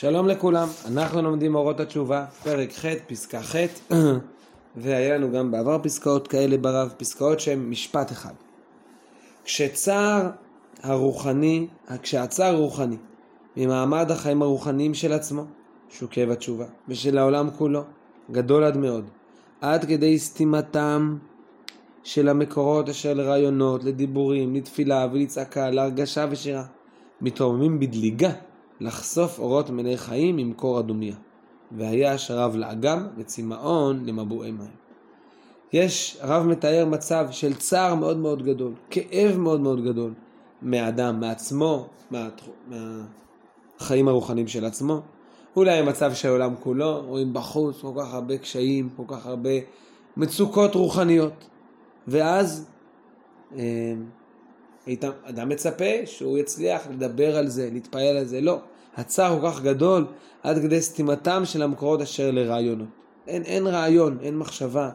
שלום לכולם, אנחנו לומדים אורות התשובה, פרק ח', פסקה ח', והיה לנו גם בעבר פסקאות כאלה ברב, פסקאות שהן משפט אחד. כשצער הרוחני, כשהצער הרוחני ממעמד החיים הרוחניים של עצמו, כאב התשובה, ושל העולם כולו, גדול עד מאוד, עד כדי סתימתם של המקורות אשר לרעיונות, לדיבורים, לתפילה ולצעקה, להרגשה ושירה, מתרוממים בדליגה לחשוף אורות מלאי חיים ממקור הדומיה. והיה שרב לאגם וצמאון למבועי מים. יש, הרב מתאר מצב של צער מאוד מאוד גדול, כאב מאוד מאוד גדול, מהאדם, מעצמו, מה, מהחיים הרוחניים של עצמו. אולי המצב של העולם כולו, רואים בחוץ כל כך הרבה קשיים, כל כך הרבה מצוקות רוחניות. ואז אה, אדם מצפה שהוא יצליח לדבר על זה, להתפעל על זה, לא. הצער כל כך גדול עד כדי סתימתם של המקורות אשר לרעיונות. אין, אין רעיון, אין מחשבה,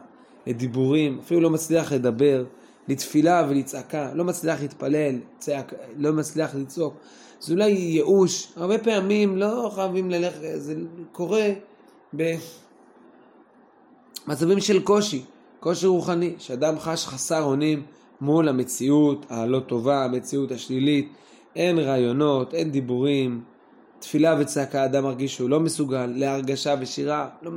לדיבורים, אפילו לא מצליח לדבר, לתפילה ולצעקה, לא מצליח להתפלל, צעק, לא מצליח לצעוק. זה אולי ייאוש, הרבה פעמים לא חייבים ללכת, זה קורה במצבים של קושי, קושי רוחני, שאדם חש חסר אונים מול המציאות הלא טובה, המציאות השלילית, אין רעיונות, אין דיבורים, תפילה וצעקה אדם מרגיש שהוא לא מסוגל, להרגשה ושירה, לא,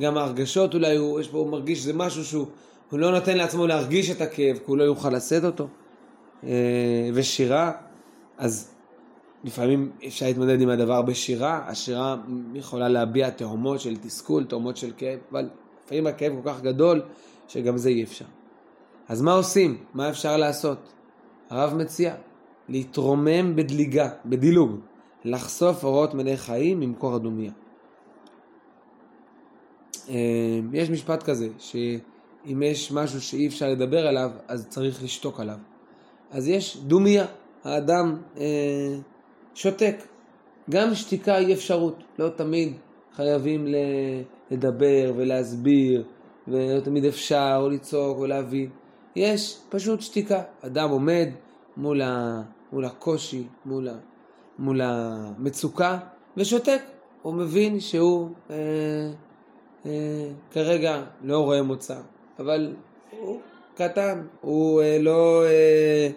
גם ההרגשות אולי, הוא, יש פה, הוא מרגיש שזה משהו שהוא הוא לא נותן לעצמו להרגיש את הכאב, כי הוא לא יוכל לשאת אותו. אה, ושירה, אז לפעמים אפשר להתמודד עם הדבר בשירה, השירה יכולה להביע תהומות של תסכול, תהומות של כאב, אבל לפעמים הכאב כל כך גדול, שגם זה אי אפשר. אז מה עושים? מה אפשר לעשות? הרב מציע להתרומם בדליגה, בדילוג, לחשוף אורות מלאי חיים ממקור הדומיה. אה, יש משפט כזה, שאם יש משהו שאי אפשר לדבר עליו, אז צריך לשתוק עליו. אז יש דומיה, האדם אה, שותק. גם שתיקה היא אפשרות, לא תמיד חייבים לדבר ולהסביר, ולא תמיד אפשר או לצעוק או להבין. יש פשוט שתיקה. אדם עומד מול, ה, מול הקושי, מול, ה, מול המצוקה, ושותק. הוא מבין שהוא אה, אה, כרגע לא רואה מוצא, אבל הוא קטן, הוא אה, לא... אה,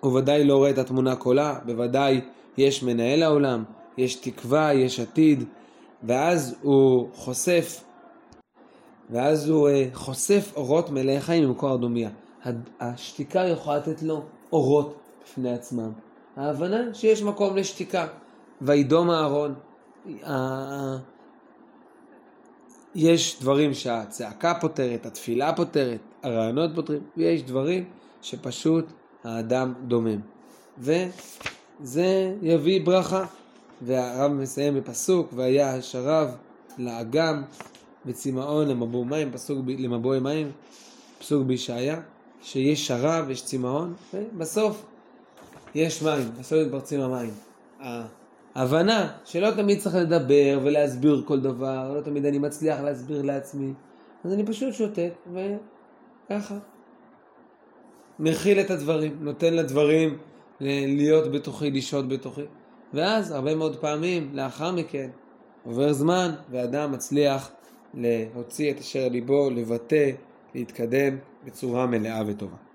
הוא ודאי לא רואה את התמונה כולה, בוודאי יש מנהל העולם, יש תקווה, יש עתיד, ואז הוא חושף, ואז הוא אה, חושף אורות מלאי חיים ממקור הדומיה. השתיקה יכולה לתת לו אורות בפני עצמם. ההבנה שיש מקום לשתיקה. וידום אהרון. יש דברים שהצעקה פותרת, התפילה פותרת, הרעיונות פותרים, ויש דברים שפשוט האדם דומם. וזה יביא ברכה. והרב מסיים בפסוק, והיה השרב לאגם וצמאון למבוא מים, פסוק למבואי מים, פסוק בישעיה, שיש שרב, יש צמאון, ובסוף יש מים, בסוף מתפרצים המים. ההבנה שלא תמיד צריך לדבר ולהסביר כל דבר, לא תמיד אני מצליח להסביר לעצמי, אז אני פשוט שותק וככה. מכיל את הדברים, נותן לדברים להיות בתוכי, לשהות בתוכי. ואז הרבה מאוד פעמים לאחר מכן עובר זמן ואדם מצליח להוציא את אשר ליבו, לבטא, להתקדם בצורה מלאה וטובה.